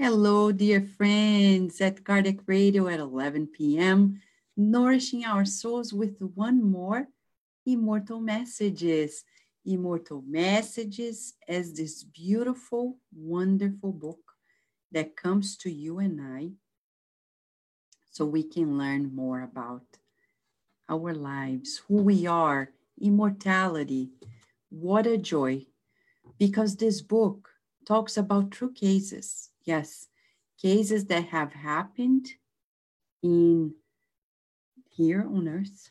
Hello, dear friends at Kardec Radio at 11 p.m., nourishing our souls with one more immortal messages. Immortal messages as this beautiful, wonderful book that comes to you and I so we can learn more about our lives, who we are, immortality. What a joy! Because this book talks about true cases yes, cases that have happened in here on earth.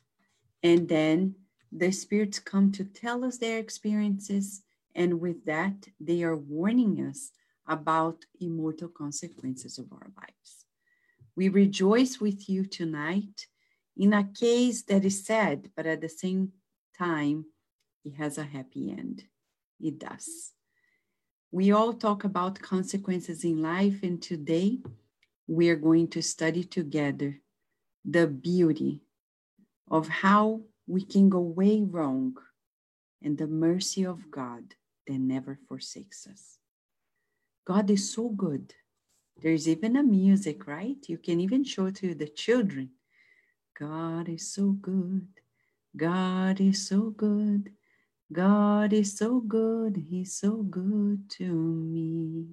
And then the spirits come to tell us their experiences. And with that, they are warning us about immortal consequences of our lives. We rejoice with you tonight in a case that is sad, but at the same time, it has a happy end. It does. We all talk about consequences in life, and today we are going to study together the beauty of how we can go way wrong and the mercy of God that never forsakes us. God is so good. There's even a music, right? You can even show to the children. God is so good. God is so good. God is so good, He's so good to me.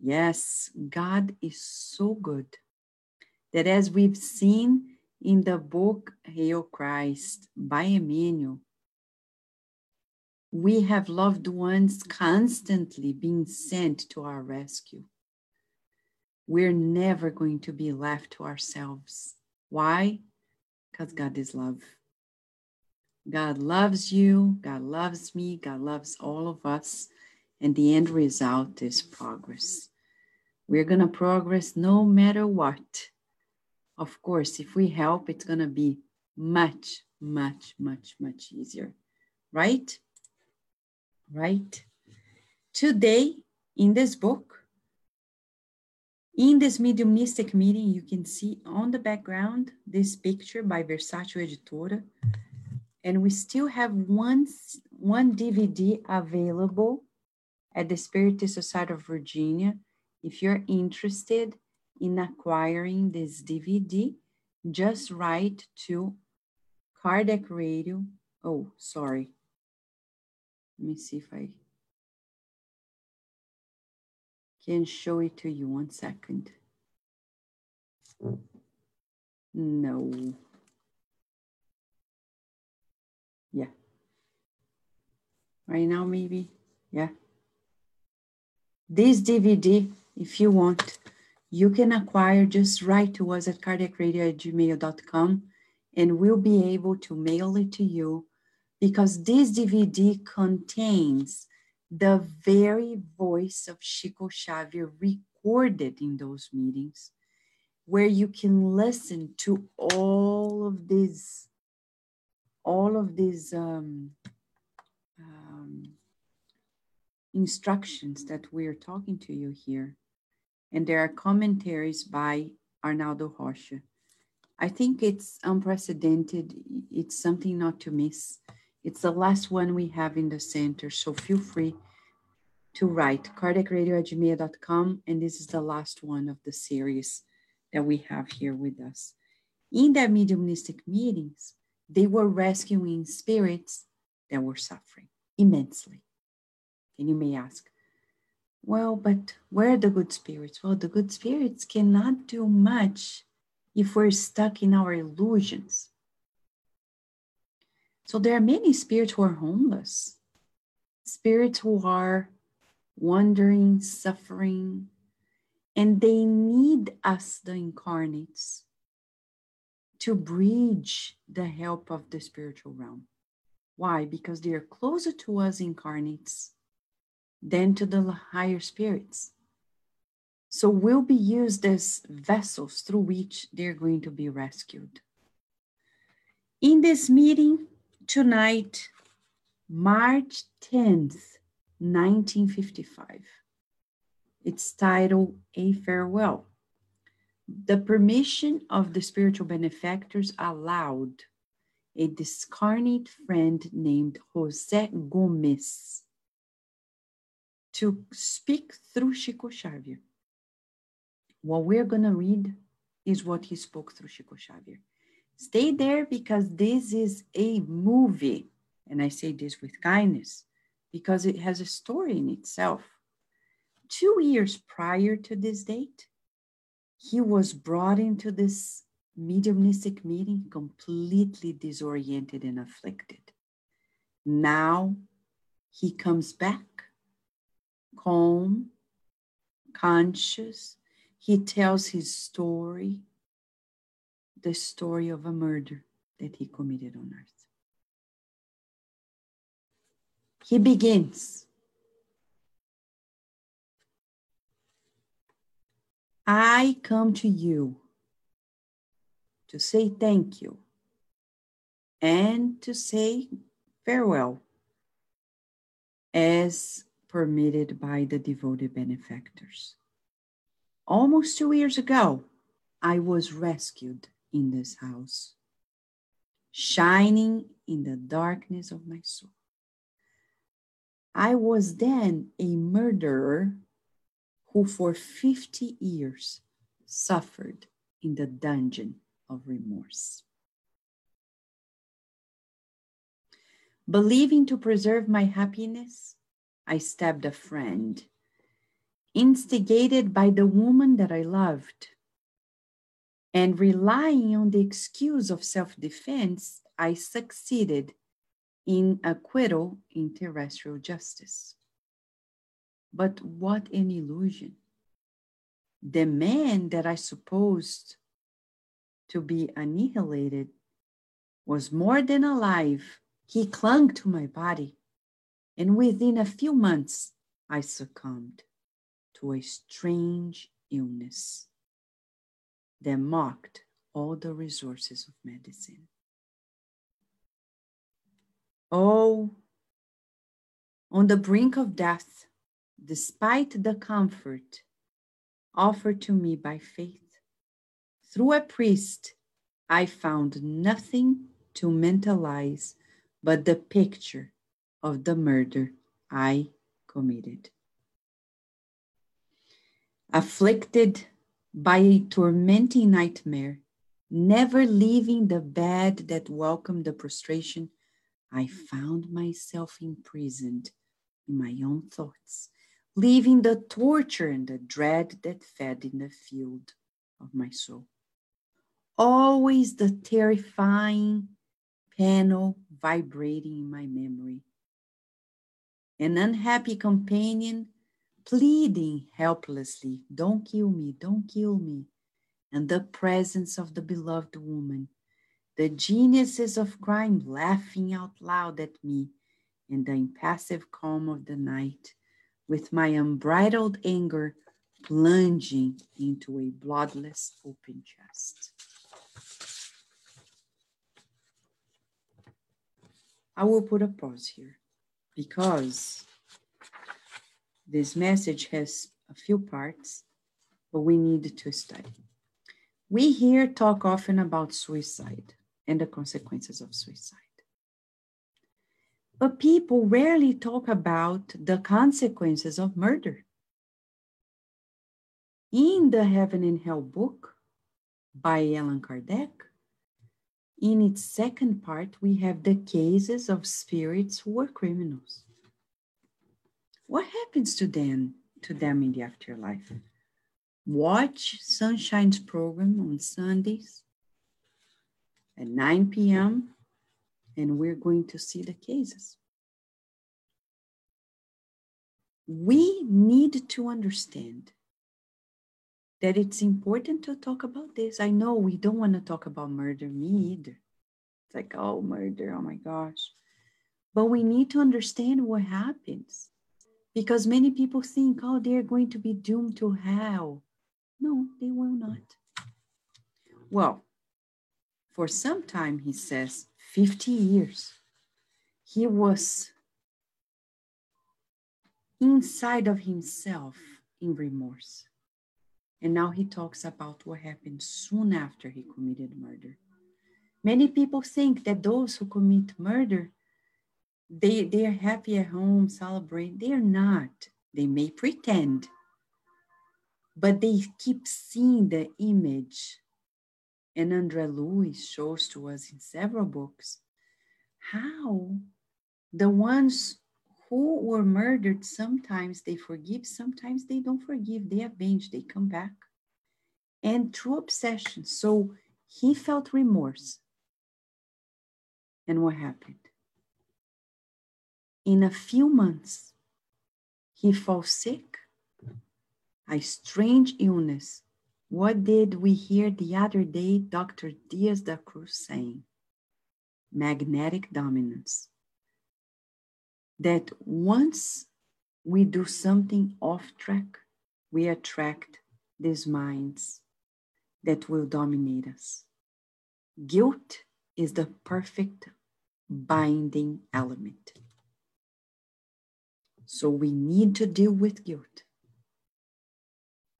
Yes, God is so good that as we've seen in the book Hail Christ by Emmanuel, we have loved ones constantly being sent to our rescue. We're never going to be left to ourselves. Why? Because God is love. God loves you, God loves me, God loves all of us, and the end result is progress. We're going to progress no matter what. Of course, if we help, it's going to be much, much, much, much easier. Right? Right? Today, in this book, in this mediumistic meeting, you can see on the background this picture by Versátil Editora and we still have one, one DVD available at the Spiritist Society of Virginia. If you're interested in acquiring this DVD, just write to Kardec Radio. Oh, sorry. Let me see if I can show it to you. One second. No. Yeah. Right now, maybe. Yeah. This DVD, if you want, you can acquire, just write to us at kardecradio at gmail.com and we'll be able to mail it to you because this DVD contains the very voice of Chico Xavier recorded in those meetings, where you can listen to all of these all of these um, um, instructions that we're talking to you here. And there are commentaries by Arnaldo Rocha. I think it's unprecedented. It's something not to miss. It's the last one we have in the center, so feel free to write kardecradio And this is the last one of the series that we have here with us. In the mediumistic meetings, they were rescuing spirits that were suffering immensely. And you may ask, well, but where are the good spirits? Well, the good spirits cannot do much if we're stuck in our illusions. So there are many spirits who are homeless, spirits who are wandering, suffering, and they need us, the incarnates, to bridge the help of the spiritual realm. Why? Because they are closer to us incarnates than to the higher spirits. So we'll be used as vessels through which they're going to be rescued. In this meeting tonight, March 10th, 1955, it's titled A Farewell the permission of the spiritual benefactors allowed a discarnate friend named Jose Gomez to speak through Chico Xavier what we're going to read is what he spoke through Chico Xavier. Stay there because this is a movie. And I say this with kindness because it has a story in itself. Two years prior to this date, he was brought into this mediumistic meeting completely disoriented and afflicted. Now he comes back calm, conscious. He tells his story, the story of a murder that he committed on earth. He begins. I come to you to say thank you and to say farewell as permitted by the devoted benefactors. Almost two years ago, I was rescued in this house, shining in the darkness of my soul. I was then a murderer who for 50 years suffered in the dungeon of remorse. Believing to preserve my happiness, I stabbed a friend, instigated by the woman that I loved. And relying on the excuse of self defense, I succeeded in acquittal in terrestrial justice. But what an illusion! The man that I supposed to be annihilated was more than alive. He clung to my body and within a few months, I succumbed to a strange illness that mocked all the resources of medicine. Oh, on the brink of death, despite the comfort offered to me by faith, through a priest, I found nothing to mentalize but the picture of the murder I committed. Afflicted by a tormenting nightmare, never leaving the bed that welcomed the prostration, I found myself imprisoned in my own thoughts, leaving the torture and the dread that fed in the field of my soul. Always the terrifying panel vibrating in my memory an unhappy companion pleading helplessly, Don't kill me, don't kill me. And the presence of the beloved woman, the geniuses of crime laughing out loud at me, and the impassive calm of the night, with my unbridled anger plunging into a bloodless open chest. I will put a pause here because this message has a few parts, but we need to study. We here talk often about suicide and the consequences of suicide. But people rarely talk about the consequences of murder. In the Heaven and Hell book by Allan Kardec, in its second part, we have the cases of spirits who were criminals. What happens to them, to them in the afterlife? Watch Sunshine's program on Sundays at 9 p.m., and we're going to see the cases. We need to understand that it's important to talk about this. I know we don't want to talk about murder, me either. It's like, oh, murder, oh my gosh. But we need to understand what happens because many people think, oh, they're going to be doomed to hell. No, they will not. Well, for some time, he says, 50 years, he was inside of himself in remorse. And now he talks about what happened soon after he committed murder. Many people think that those who commit murder, they, they are happy at home, celebrate. They are not. They may pretend. but they keep seeing the image. And Andre Luiz shows to us in several books how the ones who were murdered, sometimes they forgive, sometimes they don't forgive, they avenge, they come back. And through obsession. So he felt remorse. And what happened? In a few months, he falls sick, a strange illness. What did we hear the other day Dr. Dias da Cruz saying? Magnetic dominance that once we do something off track, we attract these minds that will dominate us. Guilt is the perfect binding element. So we need to deal with guilt.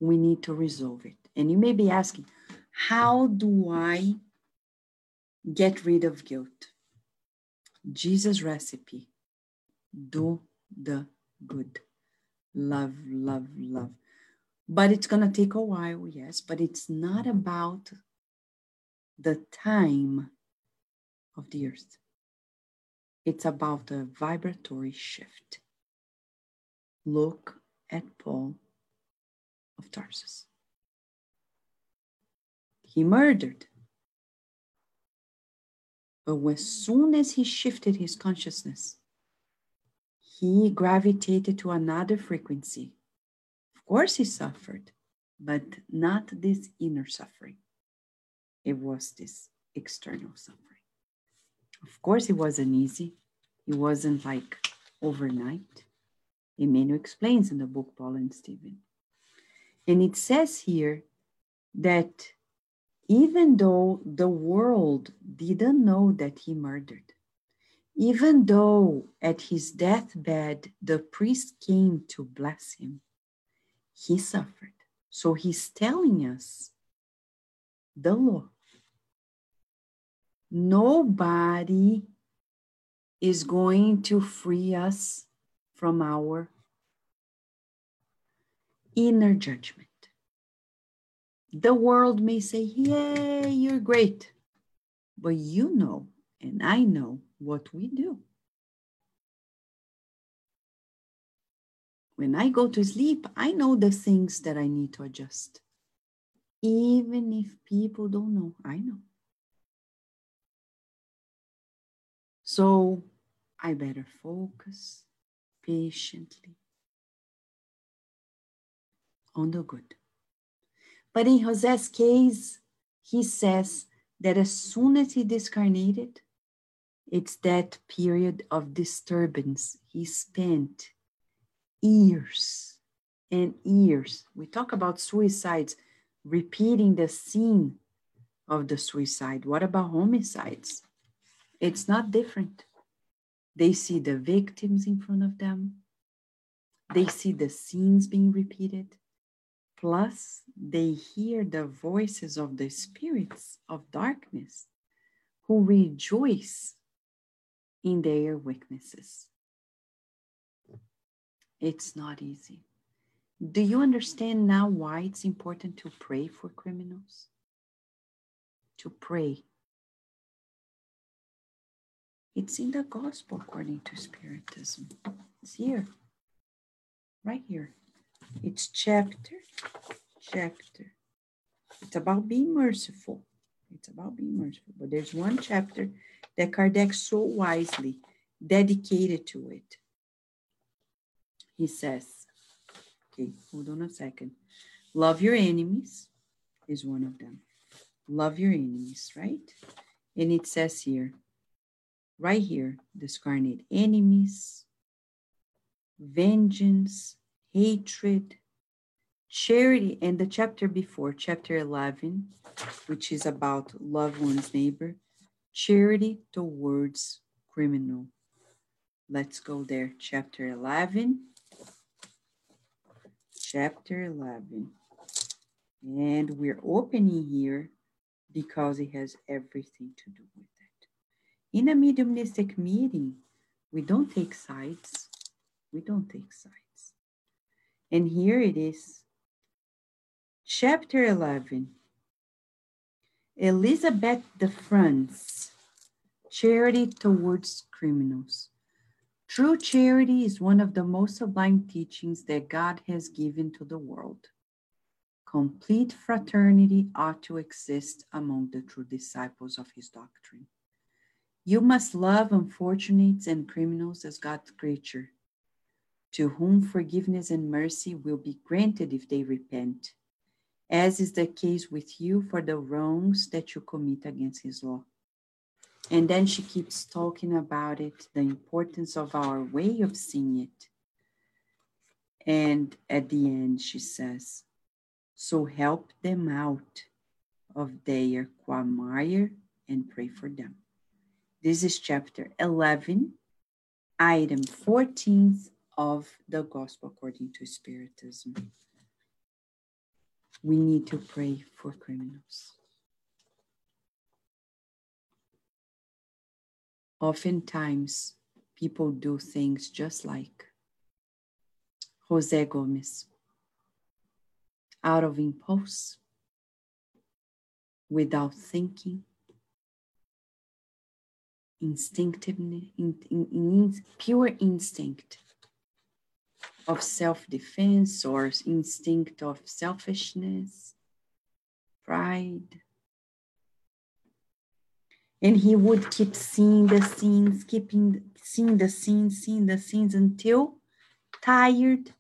We need to resolve it. And you may be asking, how do I get rid of guilt? Jesus' recipe do the good. Love, love, love. But it's going to take a while, yes, but it's not about the time of the earth. It's about a vibratory shift. Look at Paul of Tarsus. He murdered. But as soon as he shifted his consciousness, he gravitated to another frequency. Of course, he suffered, but not this inner suffering. It was this external suffering. Of course, it wasn't easy. It wasn't like overnight. Emmanuel explains in the book Paul and Stephen. And it says here that even though the world didn't know that he murdered, even though at his deathbed the priest came to bless him, he suffered. So he's telling us the law. Nobody is going to free us from our inner judgment. The world may say, Yay, you're great. But you know, and I know what we do. When I go to sleep, I know the things that I need to adjust. Even if people don't know, I know. So I better focus patiently on the good. But in Jose's case, he says that as soon as he discarnated, it's that period of disturbance he spent years and years. We talk about suicides, repeating the scene of the suicide. What about homicides? It's not different. They see the victims in front of them, they see the scenes being repeated. Plus, they hear the voices of the spirits of darkness who rejoice in their weaknesses. It's not easy. Do you understand now why it's important to pray for criminals? To pray. It's in the gospel according to Spiritism. It's here, right here. It's chapter, chapter. It's about being merciful. It's about being merciful. But there's one chapter that Kardec so wisely dedicated to it. He says, okay, hold on a second. Love your enemies is one of them. Love your enemies, right? And it says here, right here, discarnate enemies, vengeance, hatred, charity, and the chapter before, chapter 11, which is about love one's neighbor, charity towards criminal. Let's go there, chapter 11. Chapter 11. And we're opening here because it has everything to do with it. In a mediumistic meeting, we don't take sides. We don't take sides. And here it is Chapter 11 Elizabeth de France Charity Towards Criminals. True charity is one of the most sublime teachings that God has given to the world. Complete fraternity ought to exist among the true disciples of his doctrine. You must love unfortunates and criminals as God's creature, to whom forgiveness and mercy will be granted if they repent as is the case with you for the wrongs that you commit against his law. And then she keeps talking about it, the importance of our way of seeing it. And at the end, she says, So help them out of their quagmire and pray for them. This is chapter 11, item 14th of the Gospel according to Spiritism we need to pray for criminals. Oftentimes, people do things just like Jose Gomez, out of impulse, without thinking, instinctively, in, in, in pure instinct of self defense or instinct of selfishness, pride. And he would keep seeing the scenes, keeping seeing the scenes, seeing the scenes until tired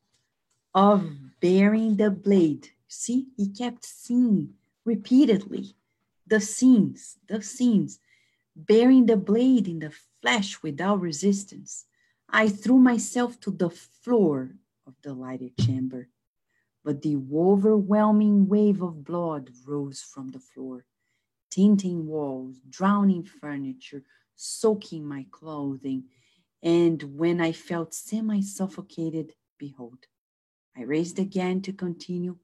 of bearing the blade. See, he kept seeing repeatedly the scenes, the scenes, bearing the blade in the flesh without resistance I threw myself to the floor of the lighted chamber, but the overwhelming wave of blood rose from the floor, tinting walls, drowning furniture, soaking my clothing. And when I felt semi suffocated, behold, I raised again to continue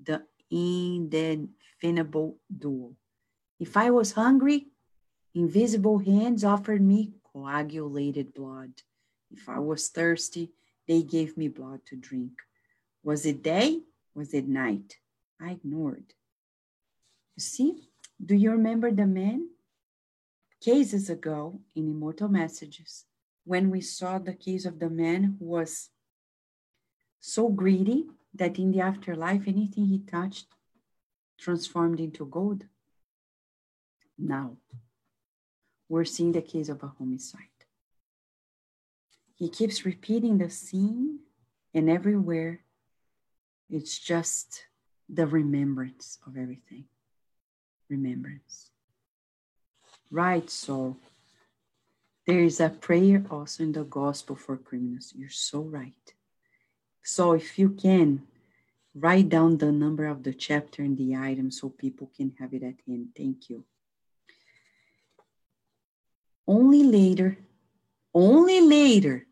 the indefinable duel. If I was hungry, invisible hands offered me coagulated blood. If I was thirsty, they gave me blood to drink. Was it day? Was it night? I ignored. You see, do you remember the man? Cases ago in Immortal Messages, when we saw the case of the man who was so greedy that in the afterlife, anything he touched transformed into gold. Now, we're seeing the case of a homicide. He keeps repeating the scene, and everywhere it's just the remembrance of everything. Remembrance. Right, so there is a prayer also in the gospel for criminals. You're so right. So if you can, write down the number of the chapter and the item so people can have it at hand. Thank you. Only later, only later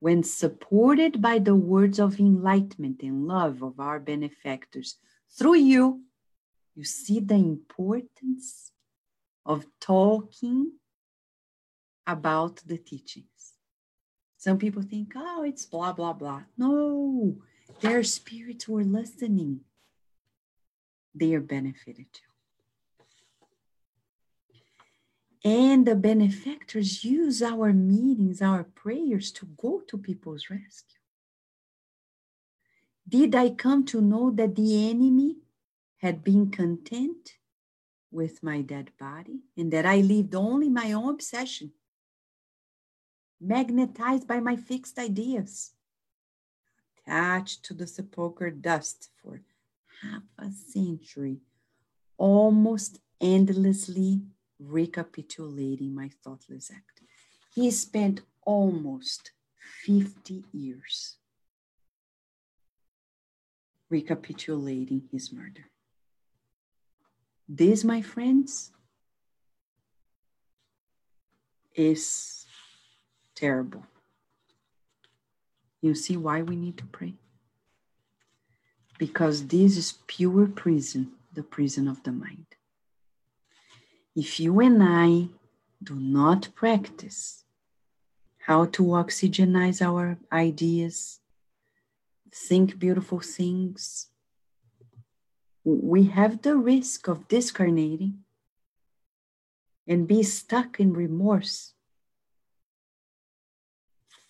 when supported by the words of enlightenment and love of our benefactors through you, you see the importance of talking about the teachings. Some people think, oh, it's blah, blah, blah. No, their spirits were listening. They are benefited too. And the benefactors use our meetings, our prayers to go to people's rescue. Did I come to know that the enemy had been content with my dead body and that I lived only my own obsession, magnetized by my fixed ideas, attached to the sepulchre dust for half a century, almost endlessly recapitulating my thoughtless act. He spent almost 50 years recapitulating his murder. This, my friends, is terrible. You see why we need to pray? Because this is pure prison, the prison of the mind. If you and I do not practice how to oxygenize our ideas, think beautiful things, we have the risk of discarnating and be stuck in remorse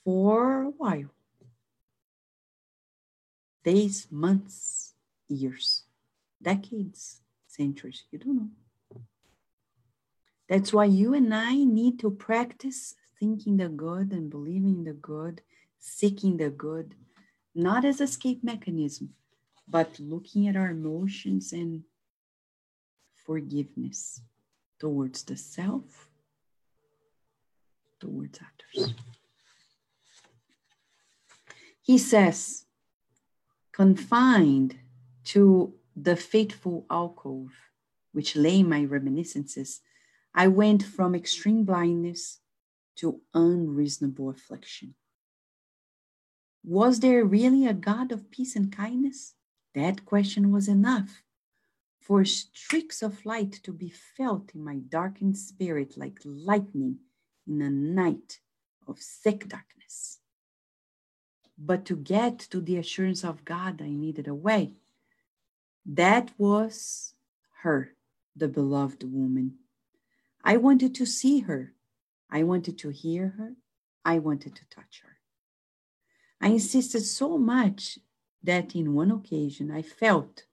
for a while days, months, years, decades, centuries. You don't know. That's why you and I need to practice thinking the good and believing the good, seeking the good, not as escape mechanism, but looking at our emotions and forgiveness towards the self, towards others. He says, confined to the fateful alcove which lay my reminiscences, I went from extreme blindness to unreasonable affliction. Was there really a God of peace and kindness? That question was enough for streaks of light to be felt in my darkened spirit like lightning in a night of thick darkness. But to get to the assurance of God, I needed a way. That was her, the beloved woman. I wanted to see her. I wanted to hear her. I wanted to touch her. I insisted so much that in one occasion I felt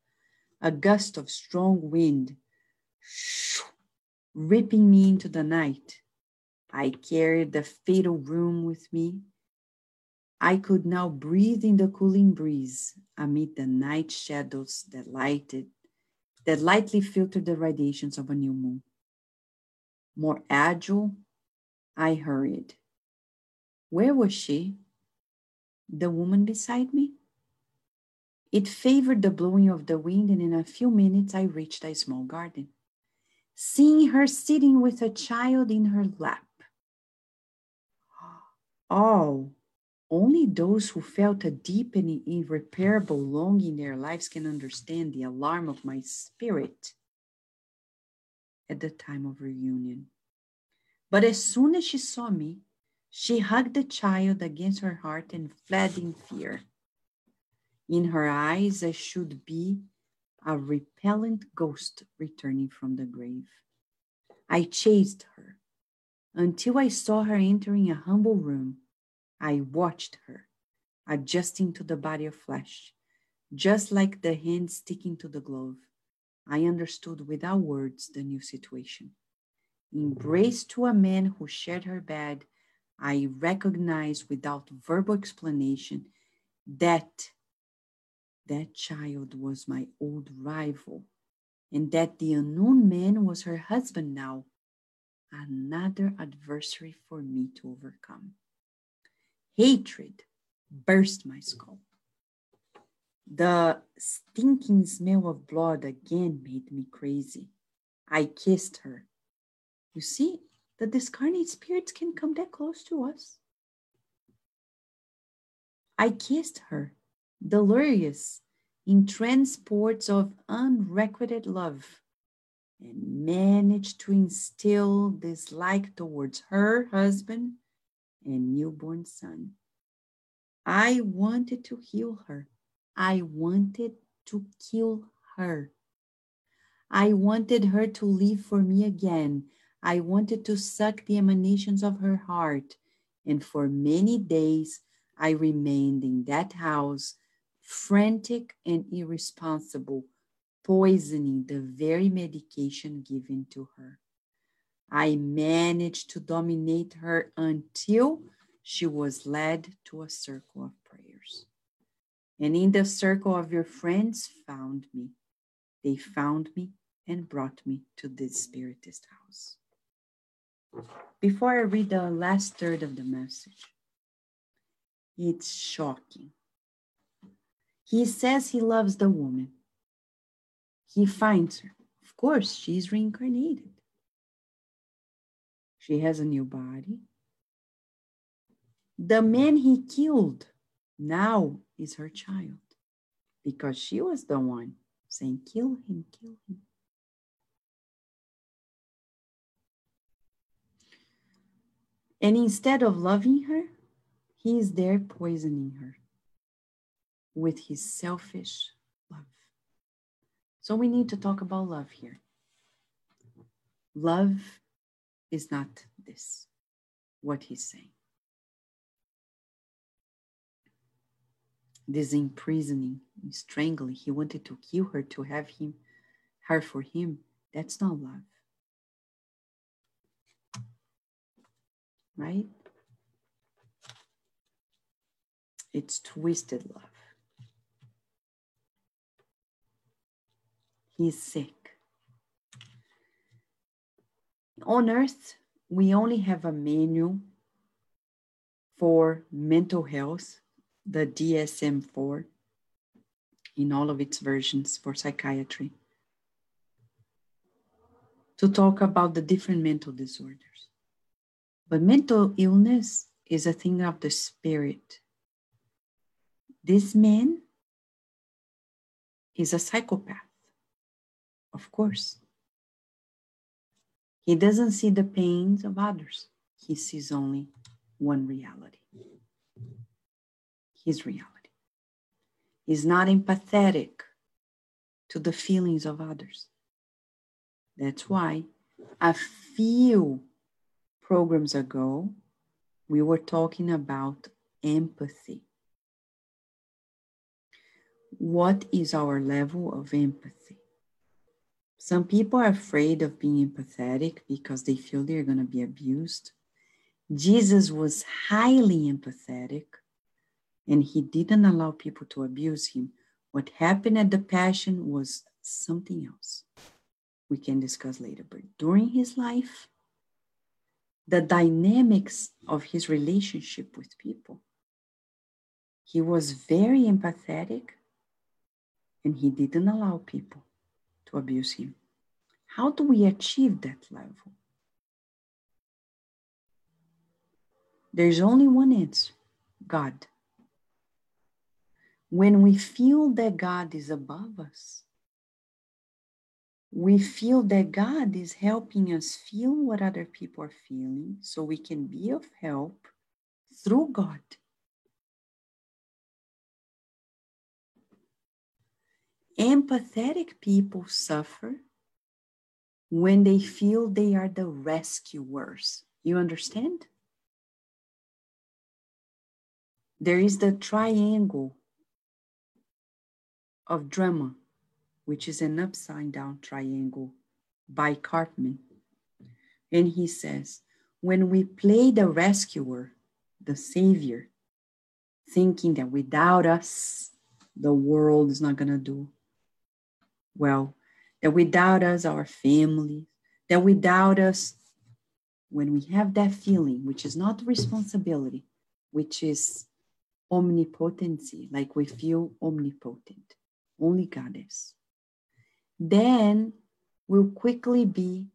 a gust of strong wind ripping me into the night. I carried the fatal room with me. I could now breathe in the cooling breeze amid the night shadows that lighted, that lightly filtered the radiations of a new moon. More agile, I hurried. Where was she? The woman beside me? It favored the blowing of the wind, and in a few minutes I reached a small garden, seeing her sitting with a child in her lap. Oh, only those who felt a deep and irreparable longing in their lives can understand the alarm of my spirit at the time of reunion. But as soon as she saw me, she hugged the child against her heart and fled in fear. In her eyes, I should be a repellent ghost returning from the grave. I chased her until I saw her entering a humble room. I watched her, adjusting to the body of flesh, just like the hand sticking to the glove. I understood without words the new situation. Embraced to a man who shared her bed, I recognized without verbal explanation that that child was my old rival, and that the unknown man was her husband now, another adversary for me to overcome. Hatred burst my skull. The stinking smell of blood again made me crazy. I kissed her. You see, the discarnate spirits can come that close to us. I kissed her delirious in transports of unrequited love and managed to instill dislike towards her husband and newborn son. I wanted to heal her. I wanted to kill her. I wanted her to live for me again. I wanted to suck the emanations of her heart. And for many days, I remained in that house frantic and irresponsible, poisoning the very medication given to her. I managed to dominate her until she was led to a circle of. And in the circle of your friends found me. They found me and brought me to this spiritist house. Before I read the last third of the message, it's shocking he says he loves the woman. He finds her. Of course, she's reincarnated. She has a new body. The man he killed now is her child because she was the one saying, Kill him, kill him. And instead of loving her, he is there poisoning her with his selfish love. So we need to talk about love here. Love is not this, what he's saying. This imprisoning, strangling, he wanted to kill her to have him, her for him. That's not love. Right? It's twisted love. He's sick. On earth, we only have a manual for mental health, the DSM 4, in all of its versions for psychiatry, to talk about the different mental disorders. But mental illness is a thing of the spirit. This man is a psychopath. Of course. He doesn't see the pains of others, he sees only one reality his reality. He's not empathetic to the feelings of others. That's why a few programs ago, we were talking about empathy. What is our level of empathy? Some people are afraid of being empathetic because they feel they're going to be abused. Jesus was highly empathetic and he didn't allow people to abuse him. What happened at the Passion was something else. We can discuss later. But during his life, the dynamics of his relationship with people, he was very empathetic and he didn't allow people to abuse him. How do we achieve that level? There's only one answer God. When we feel that God is above us, we feel that God is helping us feel what other people are feeling so we can be of help through God. Empathetic people suffer when they feel they are the rescuers. You understand? There is the triangle of drama, which is an upside down triangle by Karpman. And he says, when we play the rescuer, the savior, thinking that without us, the world is not going to do well, that without us, our family, that without us, when we have that feeling, which is not responsibility, which is omnipotency, like we feel omnipotent, only goddess. then we'll quickly be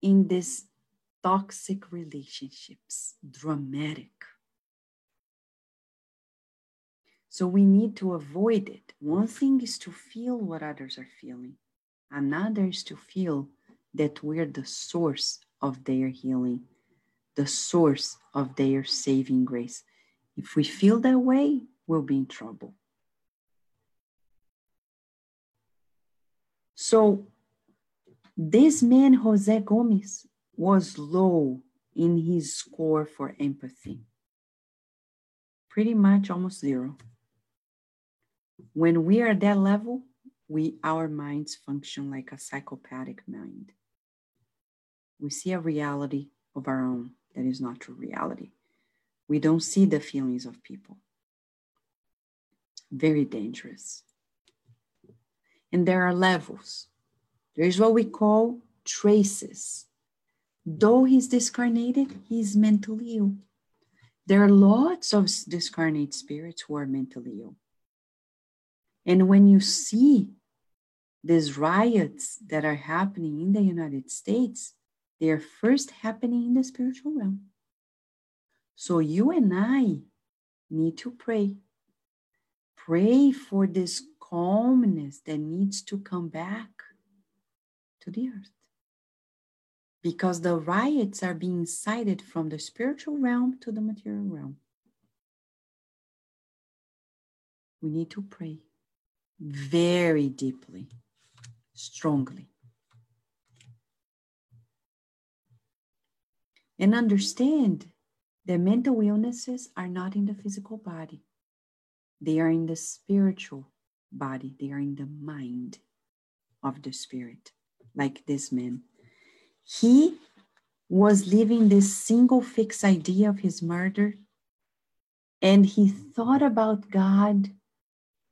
in these toxic relationships, dramatic. So we need to avoid it. One thing is to feel what others are feeling, another is to feel that we're the source of their healing, the source of their saving grace. If we feel that way, we'll be in trouble. So, this man, Jose Gomez, was low in his score for empathy, pretty much almost zero. When we are at that level, we our minds function like a psychopathic mind. We see a reality of our own that is not true reality. We don't see the feelings of people. Very dangerous. And there are levels. There is what we call traces. Though he's discarnated, he's mentally ill. There are lots of discarnate spirits who are mentally ill. And when you see these riots that are happening in the United States, they are first happening in the spiritual realm. So you and I need to pray. Pray for this calmness that needs to come back to the earth. Because the riots are being cited from the spiritual realm to the material realm. We need to pray very deeply strongly. And understand that mental illnesses are not in the physical body, they are in the spiritual body, they are in the mind of the spirit, like this man. He was living this single fixed idea of his murder, and he thought about God.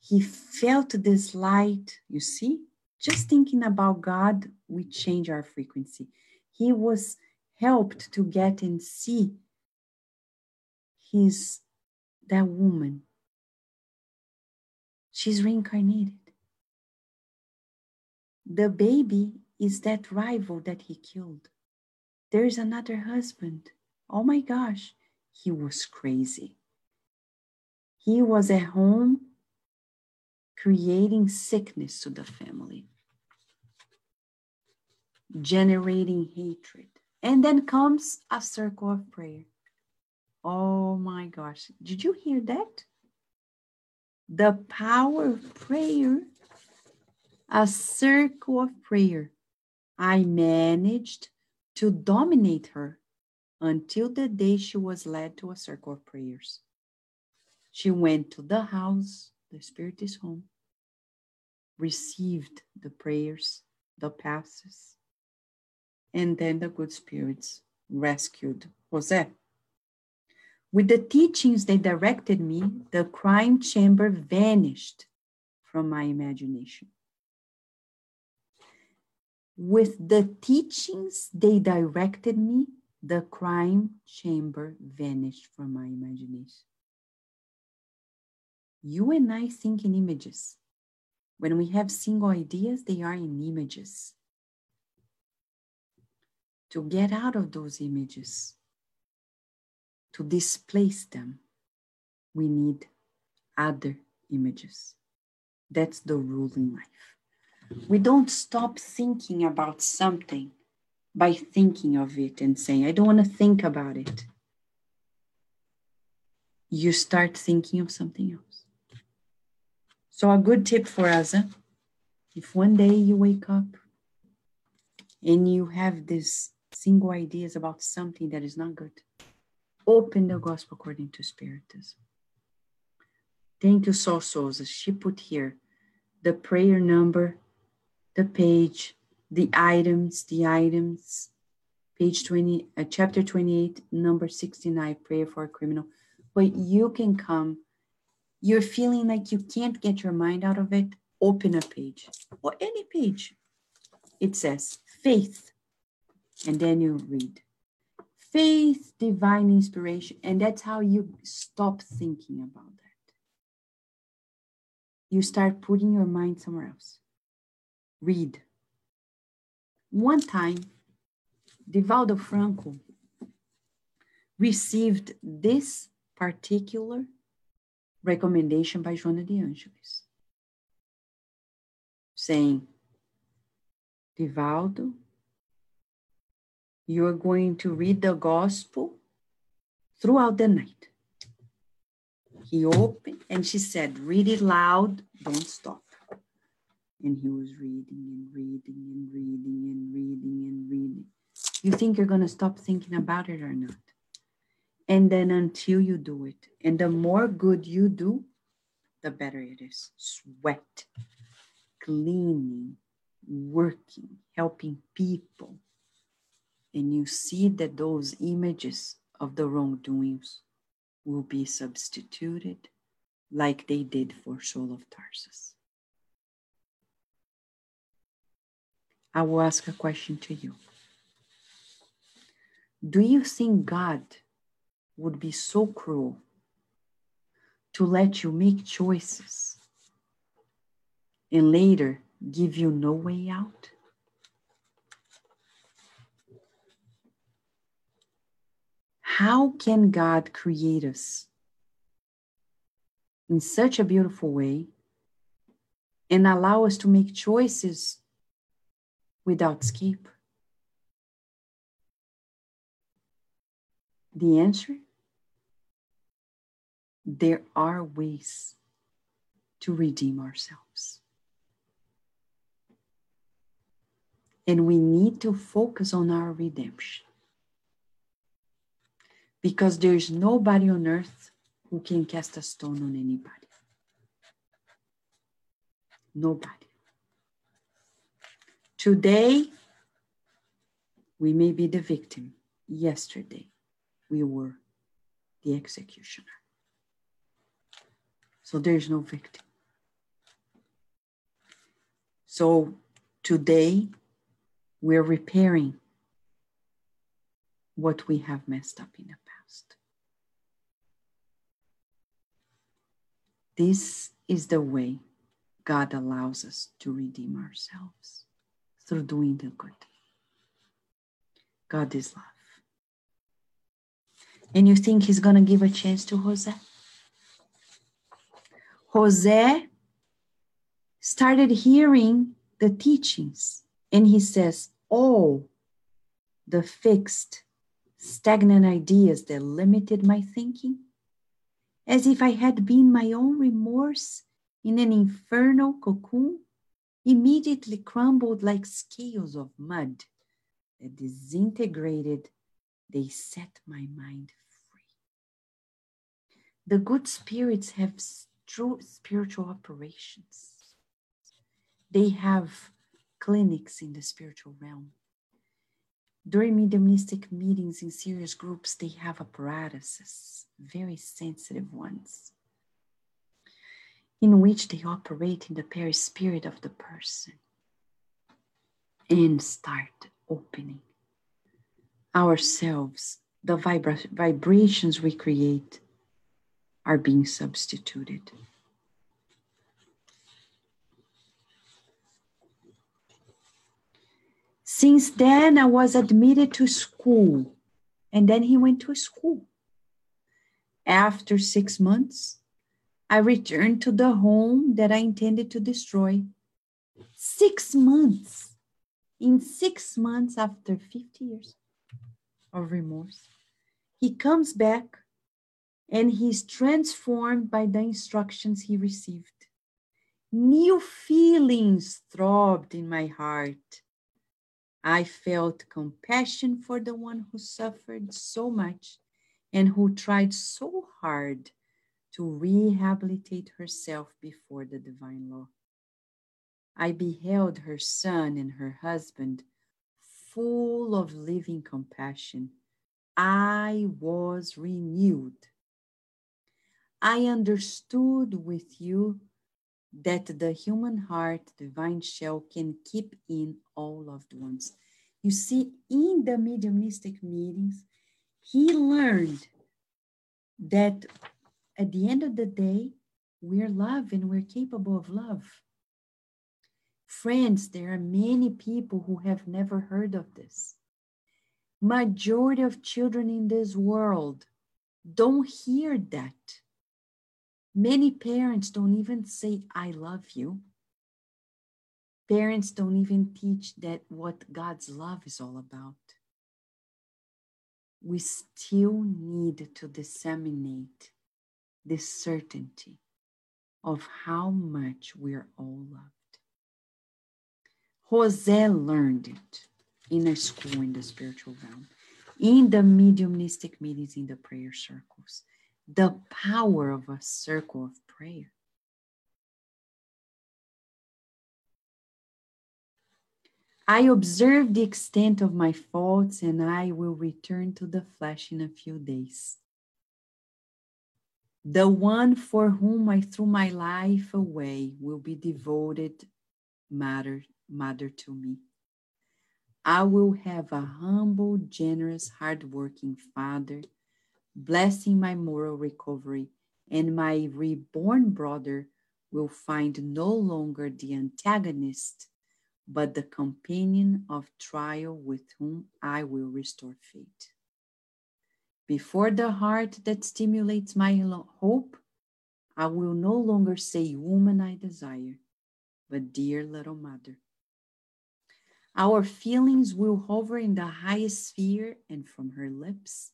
He felt this light, you see? Just thinking about God, we change our frequency. He was helped to get and see his that woman. She's reincarnated. The baby is that rival that he killed. There is another husband. Oh my gosh, he was crazy. He was at home creating sickness to the family, generating hatred. And then comes a circle of prayer. Oh my gosh, did you hear that? The power of prayer a circle of prayer. I managed to dominate her until the day she was led to a circle of prayers. She went to the house, the spirit is home, received the prayers, the passes, and then the good spirits rescued Jose. With the teachings they directed me, the crime chamber vanished from my imagination with the teachings they directed me, the crime chamber vanished from my imagination. You and I think in images. When we have single ideas, they are in images. To get out of those images, to displace them, we need other images. That's the rule in life. We don't stop thinking about something by thinking of it and saying, I don't want to think about it. You start thinking of something else. So, a good tip for us if one day you wake up and you have these single ideas about something that is not good, open the gospel according to Spiritism. Thank you, Sol Souza. She put here the prayer number the page, the items, the items, page 20, uh, chapter 28, number 69, prayer for a criminal. But you can come, you're feeling like you can't get your mind out of it, open a page or any page. It says faith, and then you read faith, divine inspiration, and that's how you stop thinking about that. You start putting your mind somewhere else read. One time, Divaldo Franco received this particular recommendation by Joana de Angelis, saying, Divaldo, you are going to read the gospel throughout the night. He opened and she said, Read it loud, don't stop. And he was reading and reading and reading and reading and reading. You think you're going to stop thinking about it or not? And then until you do it. And the more good you do, the better it is. Sweat, cleaning, working, helping people. And you see that those images of the wrongdoings will be substituted like they did for Saul of Tarsus. I will ask a question to you. Do you think God would be so cruel to let you make choices and later give you no way out? How can God create us in such a beautiful way and allow us to make choices without escape? The answer? There are ways to redeem ourselves. And we need to focus on our redemption. Because there's nobody on earth who can cast a stone on anybody. Nobody. Today, we may be the victim. Yesterday, we were the executioner. So there's no victim. So today, we're repairing what we have messed up in the past. This is the way God allows us to redeem ourselves through doing the good. God is love. And you think he's going to give a chance to Jose? Jose started hearing the teachings and he says, Oh, the fixed, stagnant ideas that limited my thinking, as if I had been my own remorse in an infernal cocoon, immediately crumbled like scales of mud that disintegrated, they set my mind free. the good spirits have true spiritual operations. They have clinics in the spiritual realm. During mediumistic meetings in serious groups, they have apparatuses, very sensitive ones, in which they operate in the perispirit of the person and start opening ourselves, the vibra- vibrations we create are being substituted. Since then, I was admitted to school, and then he went to school. After six months, I returned to the home that I intended to destroy. Six months. In six months, after 50 years of remorse, he comes back and he's transformed by the instructions he received. New feelings throbbed in my heart. I felt compassion for the one who suffered so much and who tried so hard to rehabilitate herself before the divine law. I beheld her son and her husband full of living compassion. I was renewed I understood with you that the human heart, divine shell, can keep in all loved ones. You see, in the mediumistic meetings, he learned that at the end of the day, we're love and we're capable of love. Friends, there are many people who have never heard of this. Majority of children in this world don't hear that Many parents don't even say, I love you. Parents don't even teach that what God's love is all about. We still need to disseminate this certainty of how much we're all loved. Jose learned it in a school in the spiritual realm, in the mediumistic meetings, in the prayer circles the power of a circle of prayer. I observe the extent of my faults and I will return to the flesh in a few days. The one for whom I threw my life away will be devoted mother, mother to me. I will have a humble, generous, hardworking father blessing my moral recovery, and my reborn brother will find no longer the antagonist, but the companion of trial with whom I will restore faith. Before the heart that stimulates my hope, I will no longer say, Woman I desire, but dear little mother. Our feelings will hover in the highest sphere, and from her lips,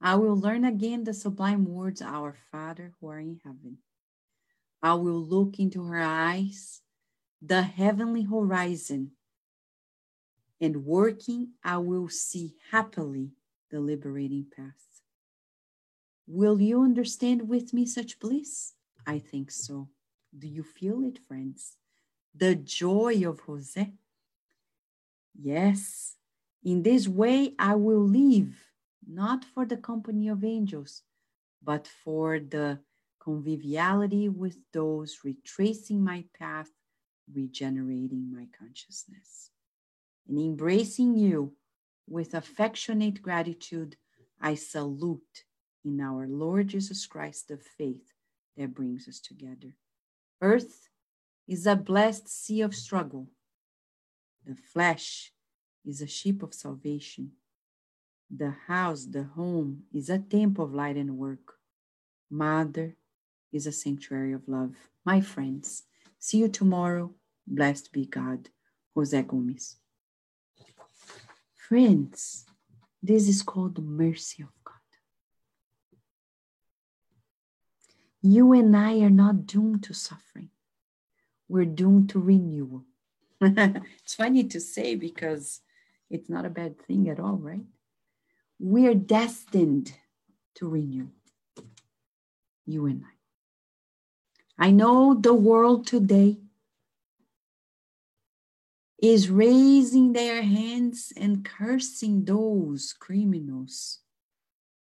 I will learn again the sublime words, Our Father who are in heaven. I will look into her eyes, the heavenly horizon, and working, I will see happily the liberating path. Will you understand with me such bliss? I think so. Do you feel it, friends? The joy of Jose? Yes, in this way I will live, not for the company of angels, but for the conviviality with those retracing my path, regenerating my consciousness. And embracing you with affectionate gratitude, I salute in our Lord Jesus Christ the faith that brings us together. Earth is a blessed sea of struggle. The flesh is a ship of salvation. The house, the home, is a temple of light and work. Mother is a sanctuary of love. My friends, see you tomorrow. Blessed be God. Jose Gomez. Friends, this is called the mercy of God. You and I are not doomed to suffering. We're doomed to renewal. it's funny to say because it's not a bad thing at all, right? We're destined to renew. You and I. I know the world today is raising their hands and cursing those criminals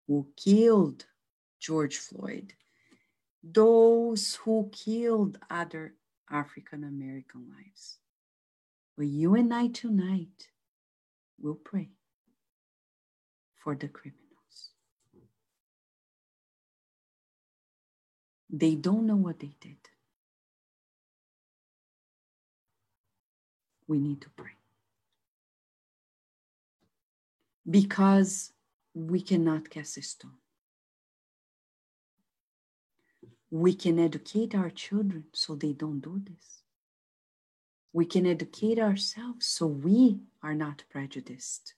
who killed George Floyd, those who killed other African American lives. But you and I tonight will pray for the criminals. They don't know what they did. We need to pray. Because we cannot cast a stone. We can educate our children so they don't do this. We can educate ourselves so we are not prejudiced.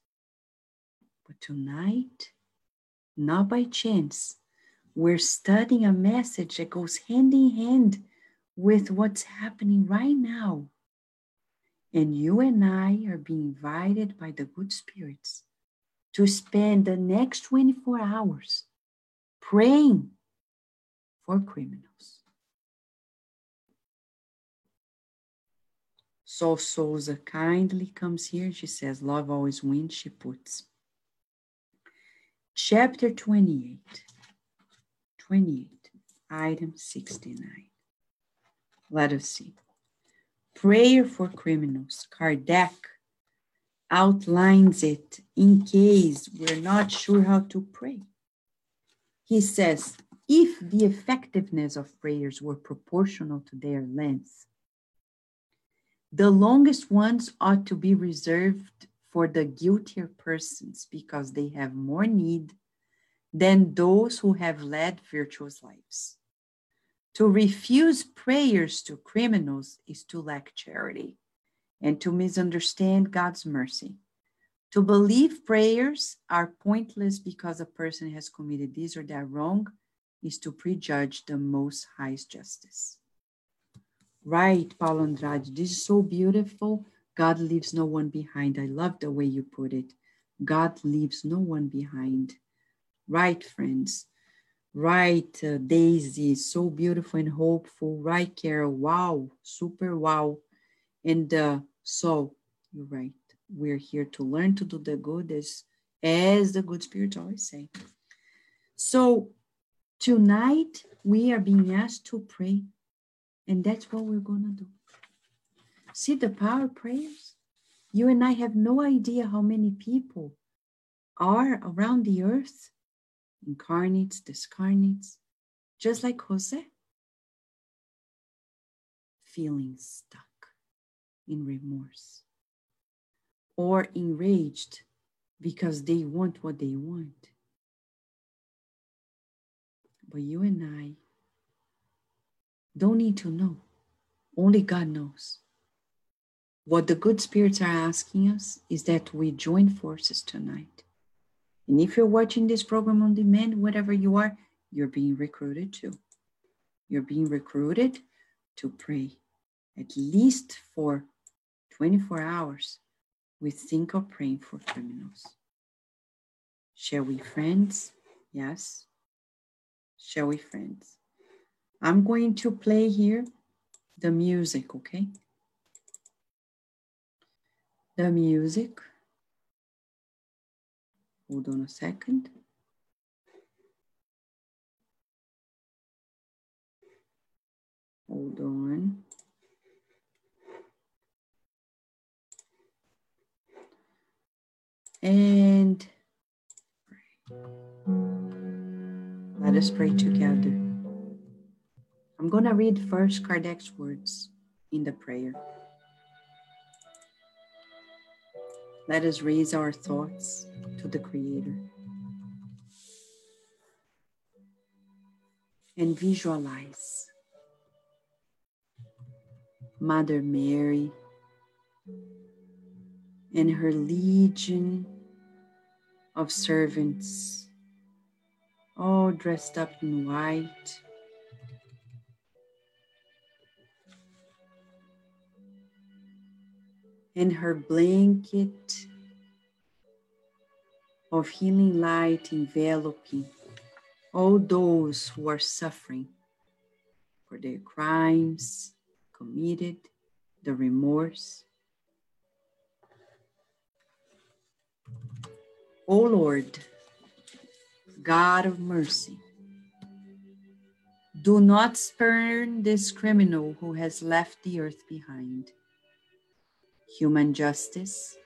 But tonight, not by chance, we're studying a message that goes hand in hand with what's happening right now. And you and I are being invited by the good spirits to spend the next 24 hours praying for criminals. Sol Souza kindly comes here. She says, Love always wins, she puts. Chapter 28, 28, item 69. Let us see. Prayer for criminals. Kardec outlines it in case we're not sure how to pray. He says, if the effectiveness of prayers were proportional to their length, the longest ones ought to be reserved for the guiltier persons because they have more need than those who have led virtuous lives. To refuse prayers to criminals is to lack charity and to misunderstand God's mercy. To believe prayers are pointless because a person has committed this or that wrong is to prejudge the Most High's justice. Right, Paulo Andrade. This is so beautiful. God leaves no one behind. I love the way you put it. God leaves no one behind. Right, friends. Right, uh, Daisy. So beautiful and hopeful. Right, Carol. Wow. Super wow. And uh, so, you're right. We're here to learn to do the good as, as the good spirits always say. So, tonight we are being asked to pray and that's what we're going to do. See the power of prayers? You and I have no idea how many people are around the earth, incarnates, discarnates, just like Jose, feeling stuck in remorse or enraged because they want what they want. But you and I don't need to know. Only God knows. What the good spirits are asking us is that we join forces tonight. And if you're watching this program on demand, whatever you are, you're being recruited too. You're being recruited to pray at least for 24 hours we think of praying for criminals. Shall we, friends? Yes. Shall we, friends? I'm going to play here the music, okay? The music. Hold on a second. Hold on. And let us pray together. I'm going to read first Kardec's words in the prayer. Let us raise our thoughts to the Creator and visualize Mother Mary and her legion of servants, all dressed up in white. And her blanket of healing light enveloping all those who are suffering for their crimes committed, the remorse, O Lord, God of mercy, do not spurn this criminal who has left the earth behind. Human justice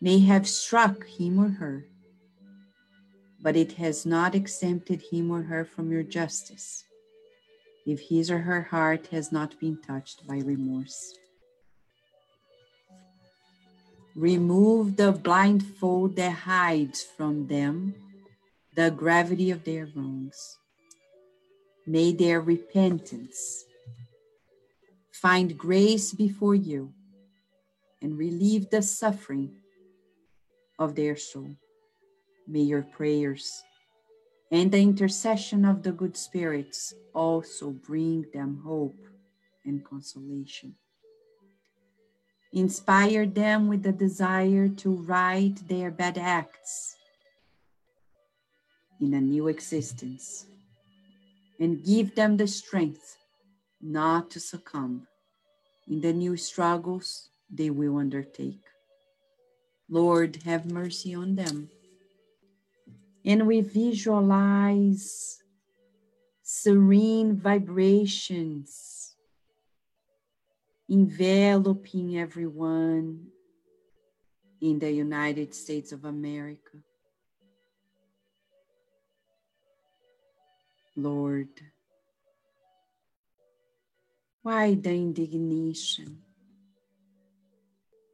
may have struck him or her, but it has not exempted him or her from your justice if his or her heart has not been touched by remorse. Remove the blindfold that hides from them the gravity of their wrongs. May their repentance find grace before you and relieve the suffering of their soul. May your prayers and the intercession of the good spirits also bring them hope and consolation. Inspire them with the desire to right their bad acts in a new existence and give them the strength not to succumb in the new struggles they will undertake. Lord, have mercy on them. And we visualize serene vibrations enveloping everyone in the United States of America. Lord, why the indignation?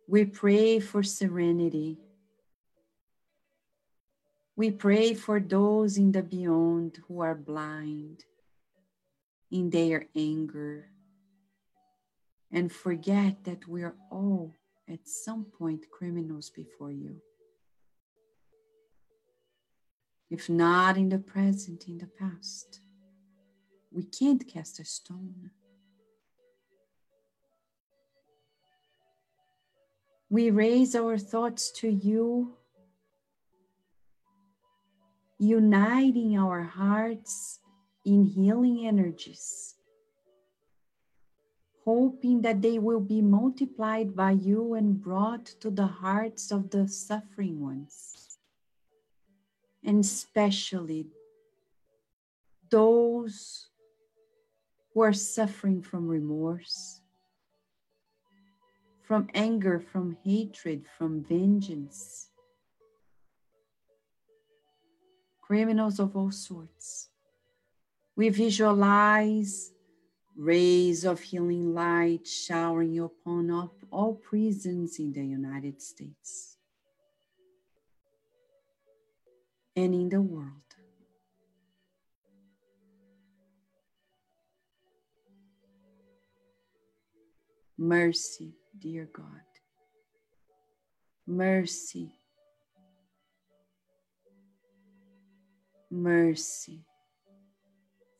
We pray for serenity. We pray for those in the beyond who are blind in their anger and forget that we are all at some point criminals before you. If not in the present, in the past. We can't cast a stone. We raise our thoughts to you, uniting our hearts in healing energies hoping that they will be multiplied by you and brought to the hearts of the suffering ones, and especially those who are suffering from remorse, from anger, from hatred, from vengeance, criminals of all sorts. We visualize rays of healing light showering upon all, prisons in the United States and in the world. Mercy, dear God. Mercy. Mercy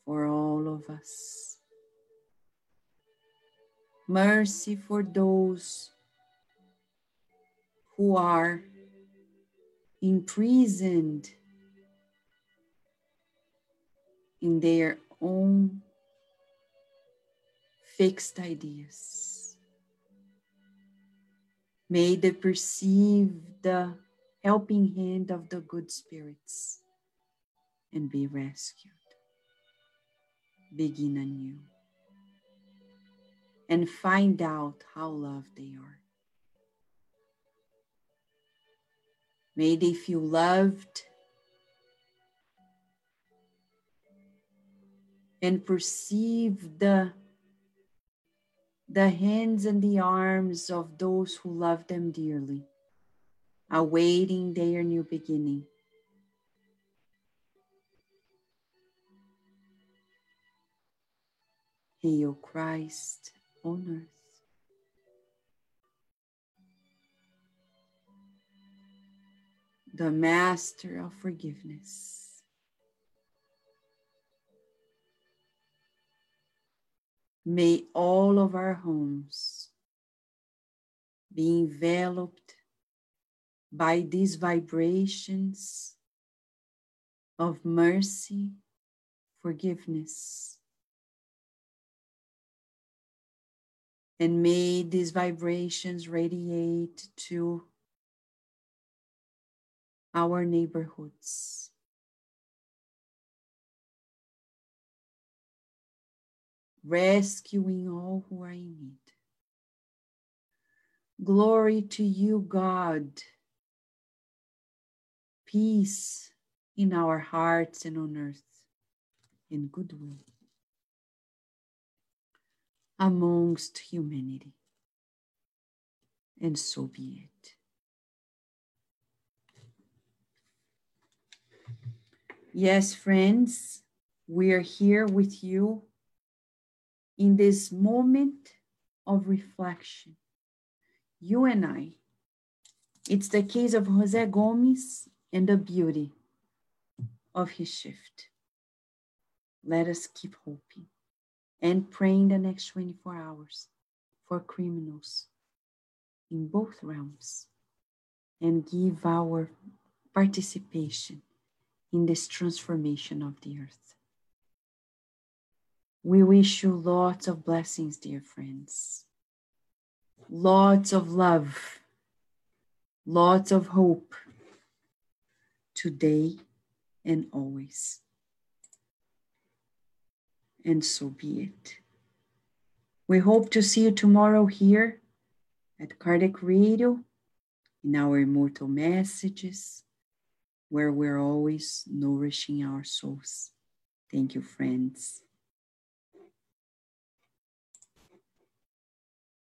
for all of us mercy for those who are imprisoned in their own fixed ideas. May they perceive the helping hand of the good spirits and be rescued. Begin anew and find out how loved they are. May they feel loved and perceive the, the hands and the arms of those who love them dearly, awaiting their new beginning. Hail Christ on earth. The Master of Forgiveness. May all of our homes be enveloped by these vibrations of mercy, forgiveness. And may these vibrations radiate to our neighborhoods rescuing all who are in need. Glory to you, God. Peace in our hearts and on earth, and goodwill amongst humanity. And so be it. Yes, friends, we are here with you in this moment of reflection, you and I, it's the case of Jose Gomez and the beauty of his shift. Let us keep hoping and praying the next 24 hours for criminals in both realms and give our participation in this transformation of the earth. We wish you lots of blessings, dear friends. Lots of love, lots of hope today and always. And so be it. We hope to see you tomorrow here at Kardec Radio in our immortal messages, where we're always nourishing our souls. Thank you, friends.